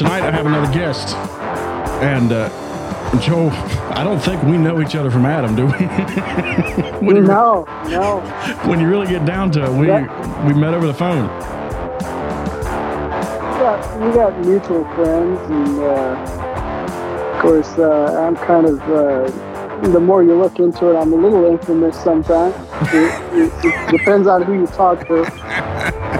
Tonight I have another guest, and uh, Joe. I don't think we know each other from Adam, do we? when, you, No, no. when you really get down to it, we Yeah. we met over the phone. We got, we got mutual friends, and uh, of course, uh, I'm kind of. Uh, the more you look into it, I'm a little infamous sometimes. It, it, it depends on who you talk to.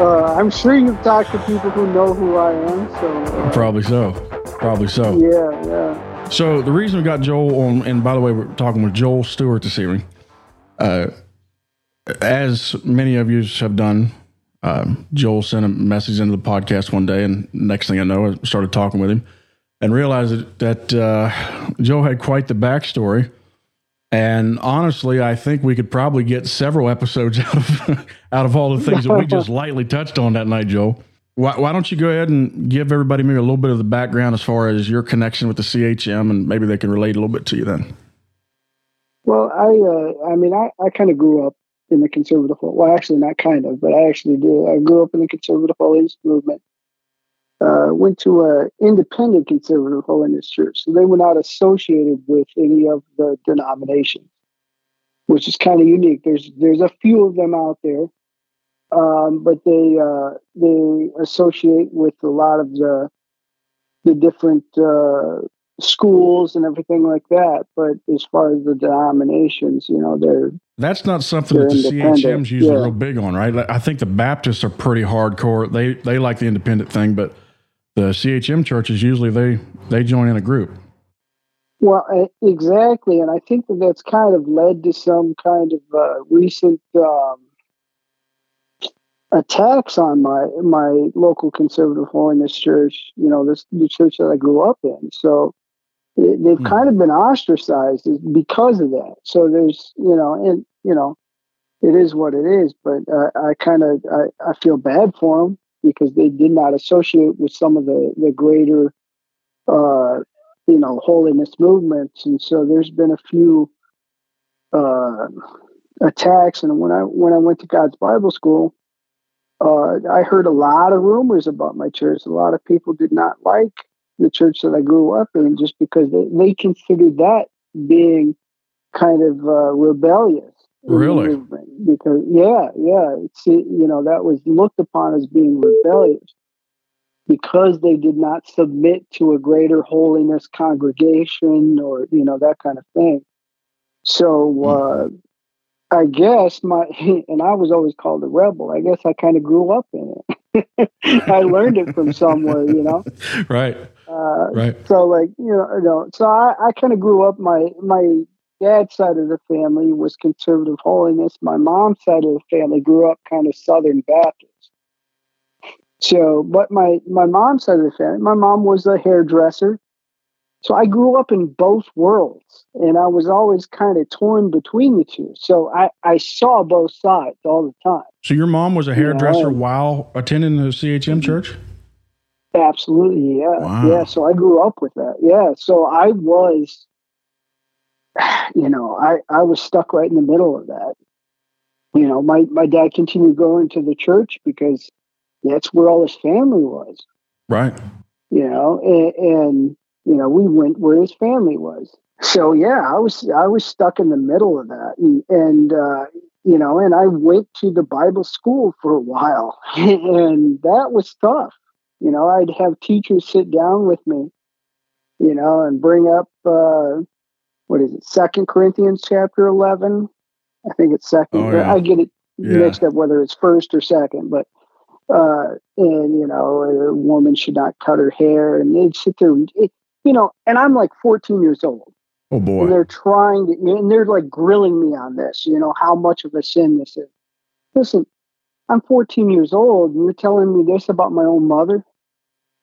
Uh, I'm sure you've talked to people who know who I am, so uh, Probably so. Probably so. yeah, yeah. So the reason we got Joel on, and by the way, we're talking with Joel Stewart this evening. Uh, as many of you have done, um, Joel sent a message into the podcast one day, and next thing I know, I started talking with him and realized that, that uh, Joe had quite the backstory. And honestly, I think we could probably get several episodes out of out of all the things that we just lightly touched on that night, Joel. Why, why don't you go ahead and give everybody maybe a little bit of the background as far as your connection with the CHM, and maybe they can relate a little bit to you then. Well, I, uh, I mean, I, I kind of grew up in the conservative. Well, actually, not kind of, but I actually did. I grew up in the conservative holiness movement. Uh, went to an independent conservative holiness church, so they were not associated with any of the denominations, which is kind of unique. There's there's a few of them out there, um, but they uh, they associate with a lot of the the different uh, schools and everything like that. But as far as the denominations, you know, they're That's not something that the CHM's usually yeah. real big on, right? I think the Baptists are pretty hardcore. They they like the independent thing, but the CHM churches usually they they join in a group. well, exactly, and I think that that's kind of led to some kind of uh, recent um, attacks on my my local conservative holiness church. You know, this the church that I grew up in. So they- they've Hmm. kind of been ostracized because of that. So there's you know, and you know, it is what it is. But uh, I kind of I, I feel bad for them because they did not associate with some of the the greater uh, you know holiness movements, and so there's been a few uh, attacks. And when I when I went to God's Bible School, uh, I heard a lot of rumors about my church. A lot of people did not like the church that I grew up in just because they, they considered that being kind of uh, rebellious. Really? Because yeah, yeah, it's you know that was looked upon as being rebellious because they did not submit to a greater holiness congregation or you know that kind of thing. So uh, I guess my and I was always called a rebel. I guess I kind of grew up in it. I learned it from somewhere, you know. Right, Uh, right. so like you know, you know so I, I kind of grew up. My my dad's side of the family was conservative holiness. My mom's side of the family grew up kind of Southern Baptist. So, but my my mom's side of the family, my mom was a hairdresser. So I grew up in both worlds, and I was always kind of torn between the two. So I I saw both sides all the time. So your mom was a hairdresser Yeah. while attending the CHM mm-hmm. church. Absolutely, yeah, Wow. yeah. So I grew up with that, yeah. So I was, you know, I I was stuck right in the middle of that. You know, my my dad continued going to the church because that's where all his family was. Right. You know, and, and you know we went where his family was. So yeah, I was I was stuck in the middle of that, and, and uh, you know, and I went to the Bible school for a while, and that was tough. You know, I'd have teachers sit down with me, you know, and bring up uh, what is it, Second Corinthians chapter eleven, I think it's second. Oh, yeah. I get it Yeah. mixed up whether it's first or second, but uh, and you know, a woman should not cut her hair, and they'd sit there, and it, you know, and I'm like 14 years old, Oh boy! and they're trying to, and they're like grilling me on this, you know, how much of a sin this is. Listen, I'm 14 years old, and you're telling me this about my own mother,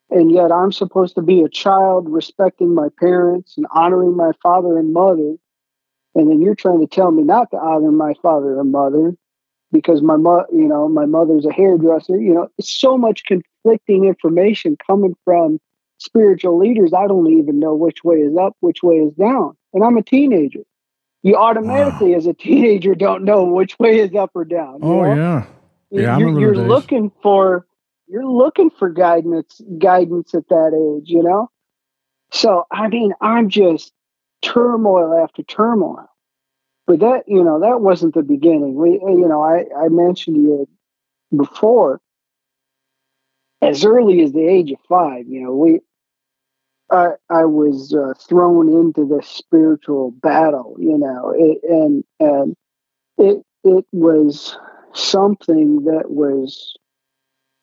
and yet I'm supposed to be a child respecting my parents and honoring my father and mother, and then you're trying to tell me not to honor my father and mother because my mo- you know my mother's a hairdresser. You know it's so much conflicting information coming from spiritual leaders. I don't even know which way is up which way is down. And i'm a teenager. You automatically as a teenager don't know which way is up or down Oh know? yeah. Yeah, you're, you're looking for you're looking for guidance guidance at that age you know? So i mean i'm just turmoil after turmoil. But that you know that wasn't the beginning. We you know i i mentioned you before as early as the age of five you know we i i was uh, thrown into this spiritual battle you know it, and and it it was something that was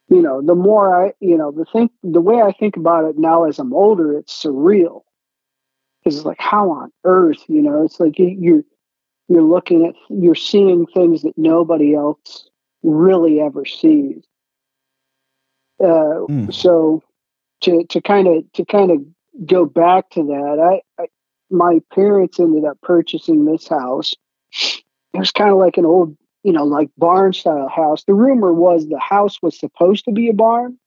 you know the more i you know the think the way i think about it now as i'm older it's surreal. Because it's like how on earth you know it's like you- you're you're looking at you're seeing things that nobody else really ever sees. Uh, Mm. so to to kind of to kind of go back to that I, I my parents ended up purchasing this house. It was kind of like an old you know like barn style house the rumor was the house was supposed to be a barn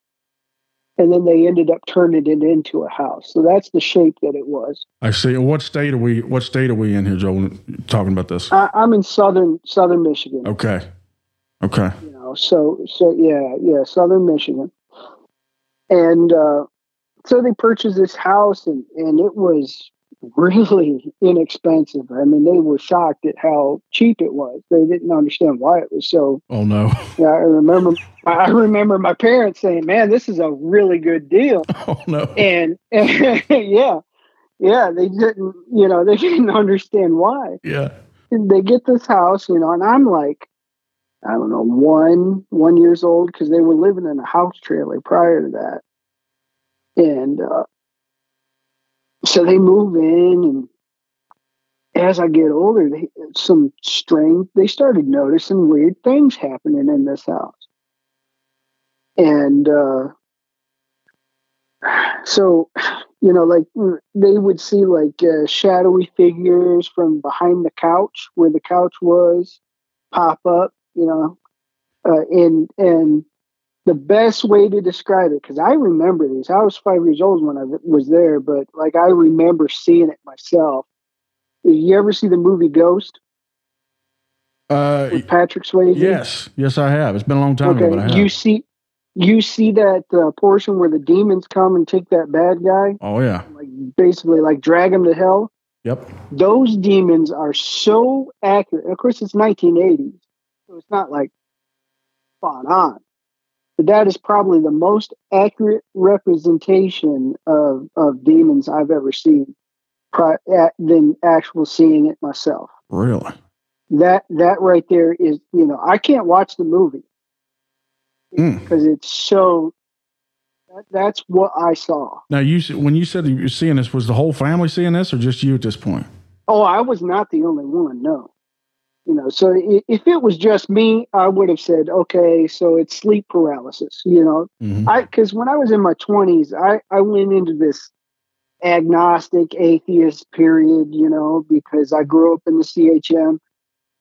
and then they ended up turning it into a house so that's the shape that it was I see. What state are we? What state are we in here, Joel? Talking about this? I, i'm in southern southern michigan Okay. Okay. you know so so yeah yeah southern michigan and uh so they purchased this house and and it was really inexpensive i mean they were shocked at how cheap it was they didn't understand why it was so Oh no. yeah, i remember i remember my parents saying man this is a really good deal Oh no. and, and yeah yeah they didn't you know they didn't understand why Yeah. they get this house, you know, and I'm like, I don't know, one, one years old because they were living in a house trailer prior to that. And uh, so they move in, and as I get older, they, some strange, they started noticing weird things happening in this house. And uh, so, you know, like they would see like uh, shadowy figures from behind the couch where the couch was pop up, you know, uh, and and the best way to describe it because I remember these. I was five years old when I was there, but like I remember seeing it myself. You ever see the movie Ghost Uh, with Patrick Swayze? yes. Yes, I have. It's been a long time ago, but I have. Okay. You see, you see that uh, portion where the demons come and take that bad guy, oh yeah. like basically like drag him to hell. Yep. those demons are so accurate. Of course, it's 1980s, so it's not like spot on. But that is probably the most accurate representation of, of demons I've ever seen pri- a- than actual seeing it myself. Really. That that right there is, you know, I can't watch the movie Mm. because it's so. That, that's what I saw. Now you when you said you were seeing this, was the whole family seeing this, or just you at this point? Oh, I was not the only one. No, you know. So if it was just me, I would have said, okay, so it's sleep paralysis. You know, Mhm. I because when I was in my twenties, I I went into this agnostic atheist period. You know, because I grew up in the CHM.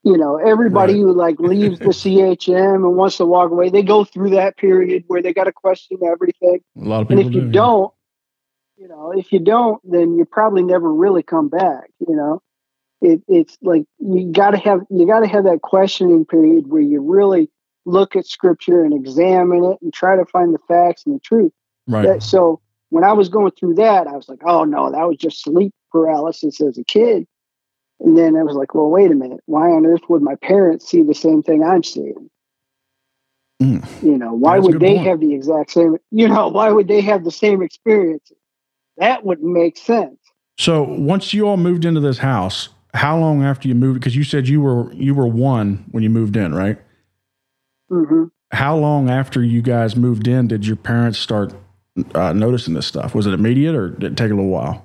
You know, everybody Right. who like leaves the CHM and wants to walk away, they go through that period where they got to question everything. A lot of people And if you yeah. don't, you know, if you don't, then you probably never really come back. You know, it, it's like you got to have you got to have that questioning period where you really look at scripture and examine it and try to find the facts and the truth. Right. That, so when I was going through that, I was like, oh no, that was just sleep paralysis as a kid. And then I was like, well, wait a minute. Why on earth would my parents see the same thing I'm seeing? Mm. You know, why would they point. have the exact same, you know, why would they have the same experience? That wouldn't make sense. So once you all moved into this house, how long after you moved? Because you said you were you were one when you moved in, right? hmm How long after you guys moved in did your parents start uh, noticing this stuff? Was it immediate or did it take a little while?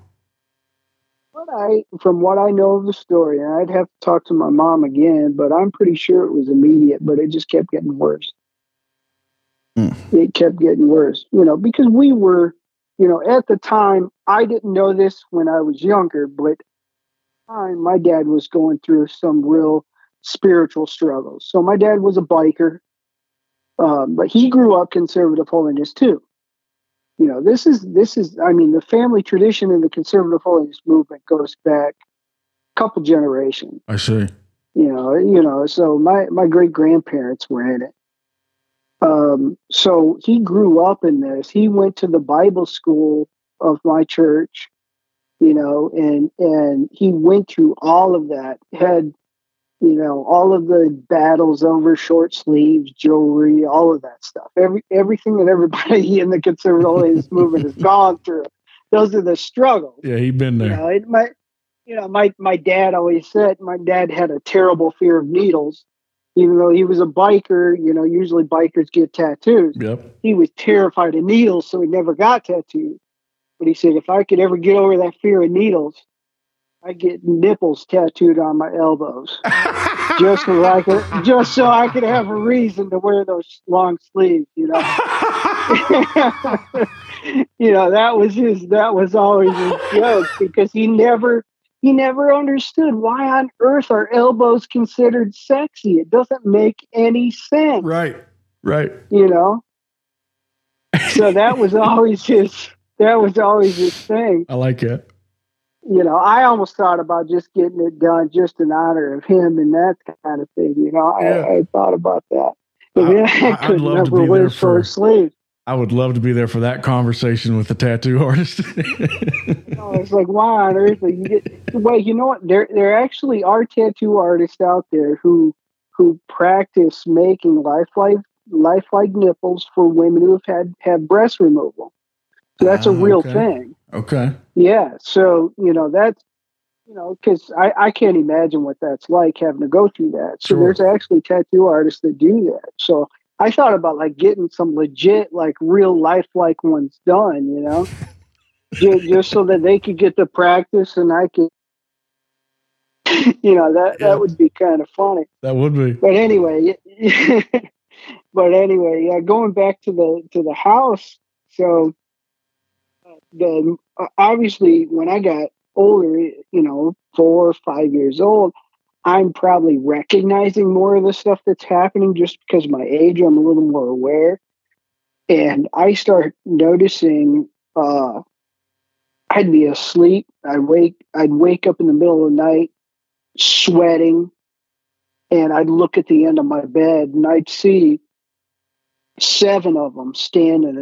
But I, from what I know of the story, and I'd have to talk to my mom again, but I'm pretty sure it was immediate. But it just kept getting worse. Hmm. It kept getting worse, you know, because we were, you know, at the time I didn't know this when I was younger, but time my dad was going through some real spiritual struggles. So my dad was a biker, um, but he grew up conservative holiness too you know this is this is i mean the family tradition in the conservative holiness movement goes back a couple generations I see. you know you know so my my great grandparents were in it um so he grew up in this he went to the bible school of my church you know and and he went through all of that had you know all of the battles over short sleeves jewelry all of that stuff every everything that everybody in the conservative movement has gone through those are the struggles Yeah, he'd been you there. know, it, my, you know, my my dad always said my dad had a terrible fear of needles, even though he was a biker. You know, usually bikers get tattoos. Yep. He was terrified of needles, so he never got tattooed. But he said, if I could ever get over that fear of needles, I get nipples tattooed on my elbows, just so I could, just so I could have a reason to wear those long sleeves. You know. you know that was his that was always his joke because he never he never understood why on earth are elbows considered sexy it doesn't make any sense right. Right. you know so that was always his that was always his thing I like it. you know i almost thought about just getting it done just in honor of him and that kind of thing you know Yeah. I, I thought about that but I- I- I, could love to never be wear there for- short sleeves I would love to be there for that conversation with the tattoo artist. Oh, it's like why on earth you get? Well, you know what? There, there actually are tattoo artists out there who who practice making lifelike lifelike nipples for women who have had had breast removal. So that's a Ah, real okay. thing. okay. Yeah. So you know that's you know because I I can't imagine what that's like having to go through that. So Sure. there's actually tattoo artists that do that. So I thought about like getting some legit like real lifelike ones done. You know. just, just so that they could get the practice and I could, you know, that Yeah. that would be kind of funny. That would be. But anyway, but anyway, yeah, going back to the to the house. So, uh, the uh, obviously when I got older, you know, four or five years old, I'm probably recognizing more of the stuff that's happening just because my age. I'm a little more aware, and I start noticing. uh I'd be asleep. I'd wake. I'd wake up in the middle of the night, sweating, and I'd look at the end of my bed and I'd see seven of them standing.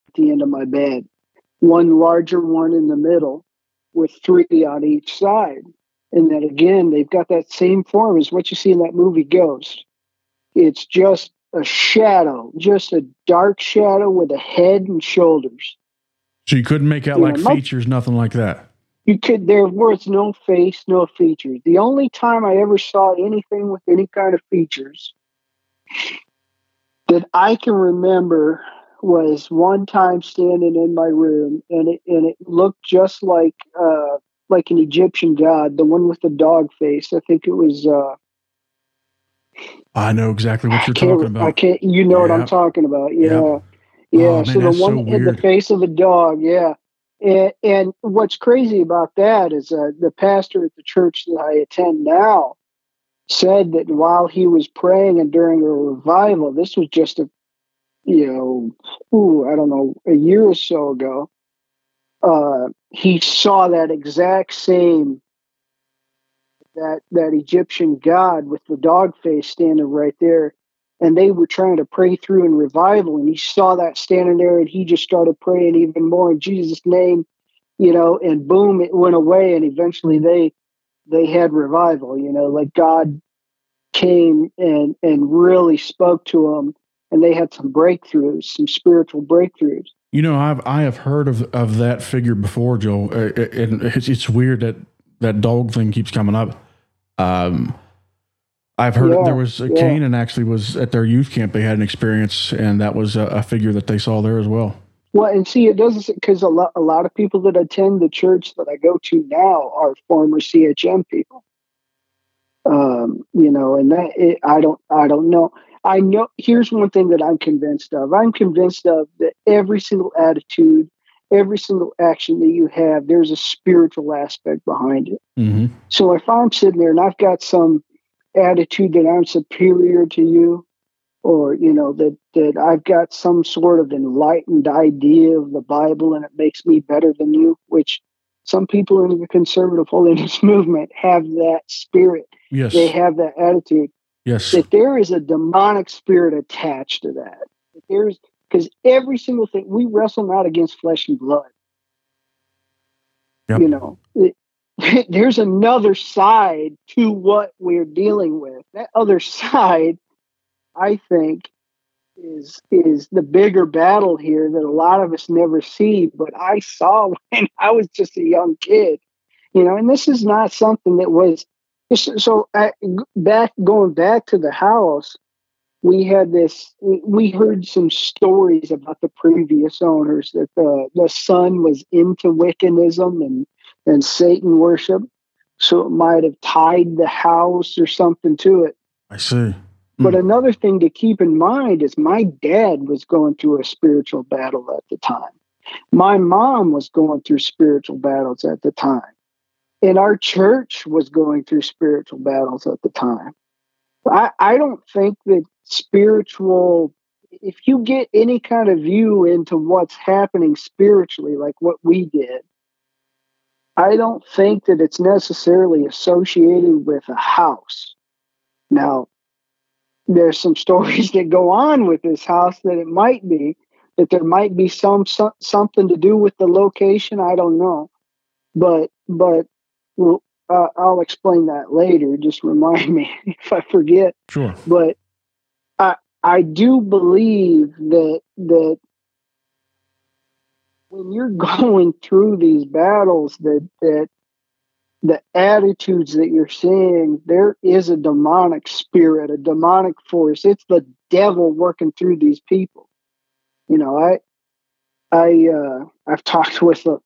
the end of my bed, one larger one in the middle with three on each side. And then again, they've got that same form as what you see in that movie Ghost. It's just a shadow, just a dark shadow with a head and shoulders. So you couldn't make out Yeah, like my- features, nothing like that. You could there was no face, no features. The only time I ever saw anything with any kind of features that I can remember was one time standing in my room and it and it looked just like uh like an Egyptian god, the one with the dog face. I think it was uh I know exactly what you're I talking I about. can't you know what Yeah. I'm talking about. Yep. Yeah. Yeah. Oh, man, so the that's so one in the face of a dog, yeah. And, and what's crazy about that is uh, the pastor at the church that I attend now said that while he was praying and during a revival, this was just a, you know, ooh, I don't know, a year or so ago, uh, he saw that exact same that that Egyptian god with the dog face standing right there, and they were trying to pray through in revival, and he saw that standing there, and he just started praying even more in Jesus' name, you know, and boom, it went away, and eventually they they had revival, you know, like God came and and really spoke to them, and they had some breakthroughs, some spiritual breakthroughs. You know, I've I have heard of of that figure before, Joe, uh, uh, and it's, it's weird that that dog thing keeps coming up. Um, I've heard Yeah, there was uh, yeah. Canaan actually was at their youth camp. They had an experience, and that was a, a figure that they saw there as well. Well, and see, it doesn't because a lot a lot of people that attend the church that I go to now are former CHM people. Um, you know, and that it, I don't I don't know. I know. Here's one thing that I'm convinced of. I'm convinced of that every single attitude, every single action that you have, there's a spiritual aspect behind it. Mm-hmm. So if I'm sitting there and I've got some attitude that I'm superior to you, or you know that that I've got some sort of enlightened idea of the Bible and it makes me better than you, which some people in the conservative holiness movement have that spirit. Yes, They have that attitude. Yes, That there is a demonic spirit attached to that. That there's because every single thing we wrestle not against flesh and blood. Yep. You know, it, there's another side to what we're dealing with. That other side, I think, is is the bigger battle here that a lot of us never see. But I saw when I was just a young kid, you know. And this is not something that was so. I, back going back to the house, we had this. we- We heard some stories about the previous owners that the the son was into Wiccanism and and Satan worship. So it might have tied the house or something to it. I see. Hmm. But another thing to keep in mind is my dad was going through a spiritual battle at the time. My mom was going through spiritual battles at the time. And our church was going through spiritual battles at the time. I, I don't think that spiritual, if you get any kind of view into what's happening spiritually, like what we did, I don't think that it's necessarily associated with a house. Now, there's some stories that go on with this house that it might be that there might be some, some something to do with the location. I don't know, but but well, uh, I'll explain that later. Just remind me if I forget. Sure. But I I do believe that that when you're going through these battles, that that the attitudes that you're seeing, there is a demonic spirit, a demonic force. It's the devil working through these people. You know, I, I, uh, I've talked with a,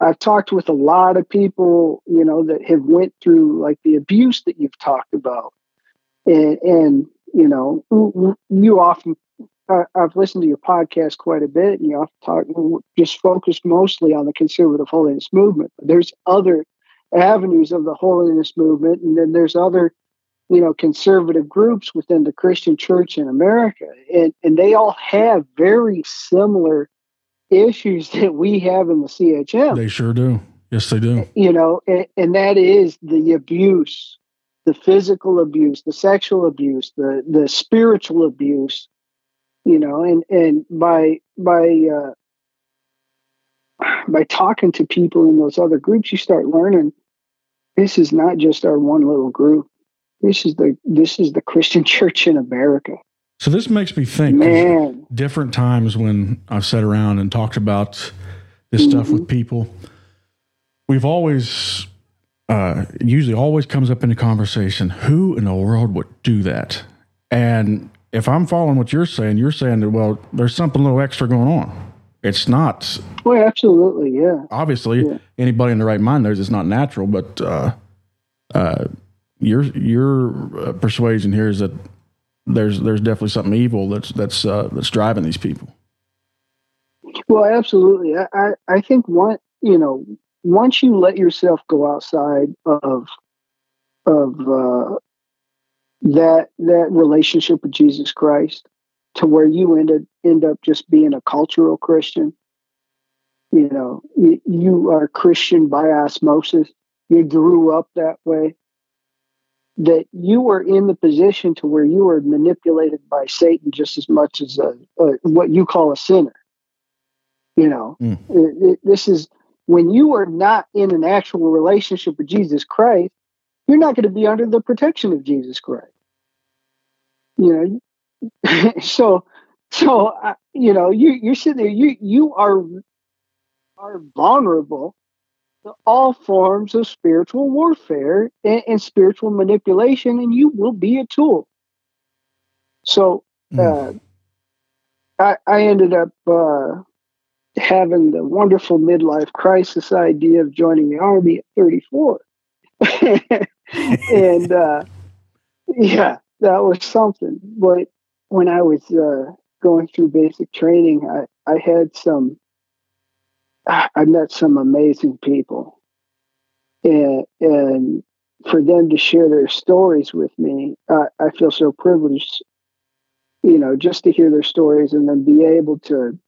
I've talked with a lot of people, you know, that have went through like the abuse that you've talked about, and and you know, you often. I- I've listened to your podcast quite a bit, and you often talk just focused mostly on the conservative holiness movement. There's other avenues of the holiness movement and then there's other you know conservative groups within the christian church in america and and they all have very similar issues that we have in the chm They sure do. Yes, they do. you know and, and that is the abuse the physical abuse the sexual abuse the the spiritual abuse you know and and by by uh by talking to people in those other groups you start learning this is not just our one little group this is the this is the christian church in america So this makes me think different times when I've sat around and talked about this stuff with people, we've always, uh, usually always comes up in the conversation, who in the world would do that? And if I'm following what you're saying, you're saying that, well, there's something a little extra going on. It's not, well absolutely yeah obviously, Yeah. anybody in the right mind knows it's not natural, but, uh, uh, your, your uh, persuasion here is that there's, there's definitely something evil that's, that's, uh, that's driving these people. Well, absolutely. I, I, think one, you know, once you let yourself go outside of of uh, that that relationship with Jesus Christ, to where you ended end up just being a cultural Christian. You know, you are Christian by osmosis. You grew up that way. That you were in the position to where you were manipulated by Satan just as much as a, a what you call a sinner. You know, Mm. It- it- this is when you are not in an actual relationship with Jesus Christ, you're not going to be under the protection of Jesus Christ. You know, so so uh, you know you you're sitting there you you are are vulnerable all forms of spiritual warfare and, and spiritual manipulation, and you will be a tool. So uh, I, I ended up uh, having the wonderful midlife crisis idea of joining the army at 34. and uh, yeah, that was something. But when I was uh, going through basic training, I, I had some, I met some amazing people. And, and for them to share their stories with me, I, I feel so privileged, you know, just to hear their stories and then be able to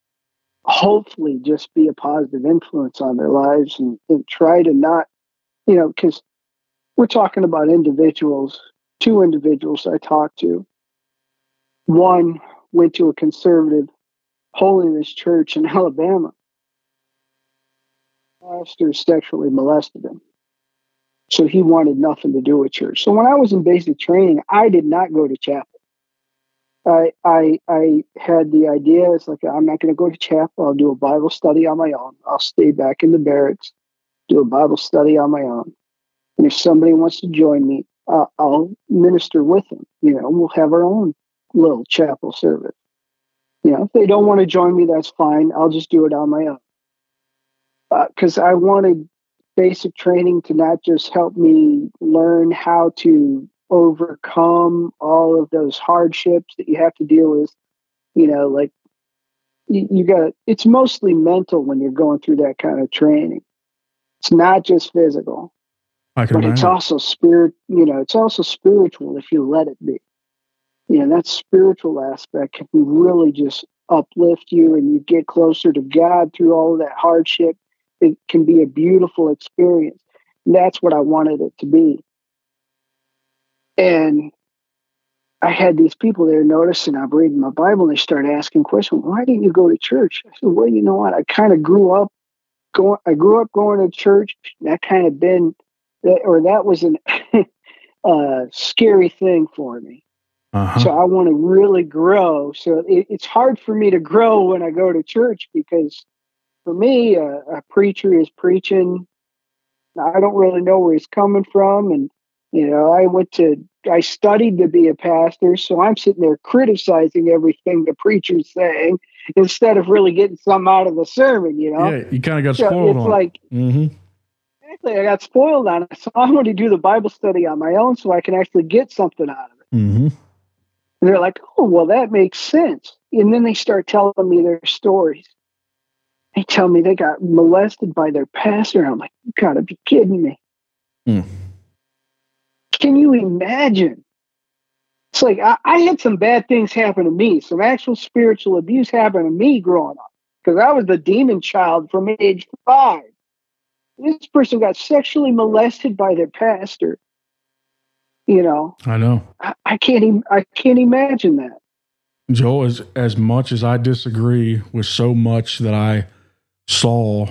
hopefully just be a positive influence on their lives and, and try to not, you know, because we're talking about individuals, two individuals I talked to. One went to a conservative holiness church in Alabama. Pastor sexually molested him. So he wanted nothing to do with church. So when I was in basic training, I did not go to chapel. I I I had the idea it's like I'm not going to go to chapel. I'll do a Bible study on my own. I'll stay back in the barracks, do a Bible study on my own. And if somebody wants to join me, uh, I'll minister with them. You know, we'll have our own little chapel service. You know, if they don't want to join me, that's fine. I'll just do it on my own. Uh, because I wanted basic training to not just help me learn how to overcome all of those hardships that you have to deal with. You know, like you, you got it's mostly mental when you're going through that kind of training. It's not just physical but it's also spirit you know it's also spiritual if you let it be you know that spiritual aspect can really just uplift you and you get closer to god through all of that hardship it can be a beautiful experience and that's what i wanted it to be and i had these people there noticing i'm reading my bible and they started asking questions why didn't you go to church i said well you know what i kind of grew up going i grew up going to church that kind of been that or that was an uh, scary thing for me. Uh-huh. So I want to really grow. So it, it's hard for me to grow when I go to church because for me, a, a preacher is preaching. I don't really know where he's coming from, and you know, I went to I studied to be a pastor, so I'm sitting there criticizing everything the preacher's saying instead of really getting something out of the sermon. You know, yeah, you kind of got so spoiled it's on like hmm exactly. I got spoiled on it, so I'm going to do the Bible study on my own, so I can actually get something out of it. hmm And they're like, "Oh, well, that makes sense." And then they start telling me their stories. They tell me they got molested by their pastor. I'm like, "You got to be kidding me!" Mm. Can you imagine? It's like I, I had some bad things happen to me. Some actual spiritual abuse happened to me growing up because I was the demon child from age five. This person got sexually molested by their pastor. You know, I know. I, I can't. Even, I can't imagine that. Joel, as as much as I disagree with so much that I saw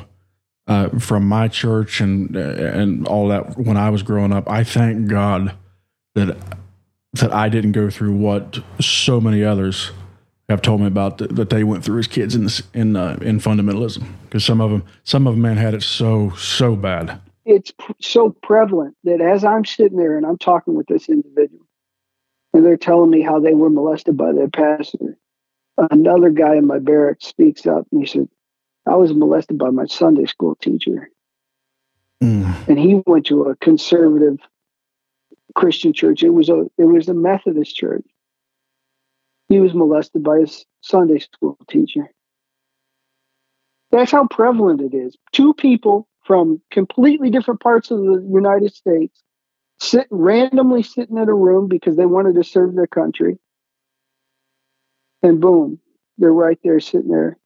uh, from my church and and all that when I was growing up, I thank God that that I didn't go through what so many others have told me about that, that they went through as kids in this, in uh, in fundamentalism because some of them some of them man had it so so bad. it's so prevalent that as I'm sitting there and I'm talking with this individual, and they're telling me how they were molested by their pastor, another guy in my barracks speaks up and he said, "I was molested by my Sunday school teacher, Mm. and he went to a conservative Christian church. It was a it was a Methodist church. He was molested by his Sunday school teacher." That's how prevalent it is. Two people from completely different parts of the United States sit randomly sitting in a room because they wanted to serve their country. And boom, they're right there sitting there,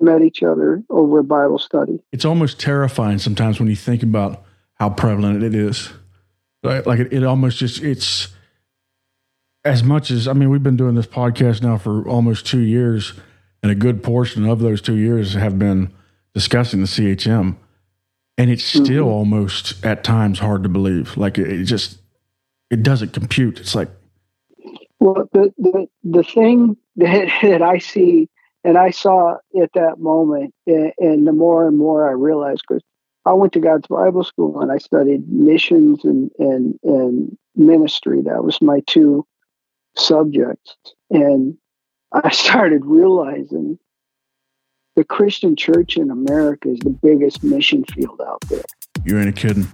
met each other over a Bible study. It's almost terrifying sometimes when you think about how prevalent it is. Like, like it, it almost just it's as much as I mean, we've been doing this podcast now for almost two years, and a good portion of those two years have been discussing the CHM, and it's still Mhm. almost at times hard to believe. Like it, it just it doesn't compute. It's like Well, the the the thing that, that I see and I saw at that moment, and, and the more and more I realized, because I went to God's Bible School and I studied missions and and and ministry. That was my two subjects, and I started realizing the Christian church in America is the biggest mission field out there. You ain't a kidding.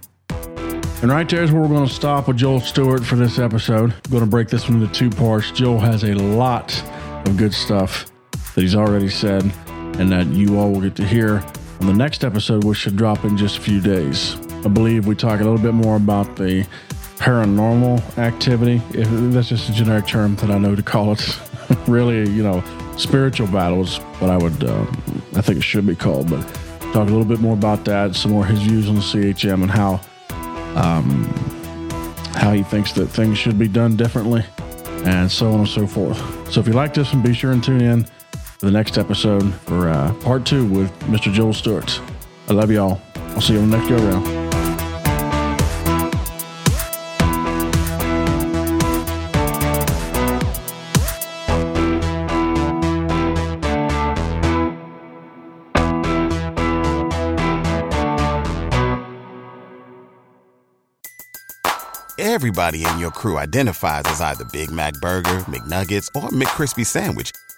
And right there's where we're going to stop with Joel Stewart for this episode. I'm going to break this one into two parts. Joel has a lot of good stuff that he's already said and that you all will get to hear on the next episode, which should drop in just a few days. I believe we talk a little bit more about the paranormal activity. If that's just a generic term that I know to call it. really, you know, spiritual battles, what I would, uh, I think it should be called. But talk a little bit more about that, some more his views on the CHM and how um, how he thinks that things should be done differently, and so on and so forth. So if you like this one, be sure and tune in for the next episode for uh, part two with Mr. Joel Stewart. I love y'all. I'll see you on the next go round. Everybody in your crew identifies as either Big Mac Burger, McNuggets, or McCrispy Sandwich.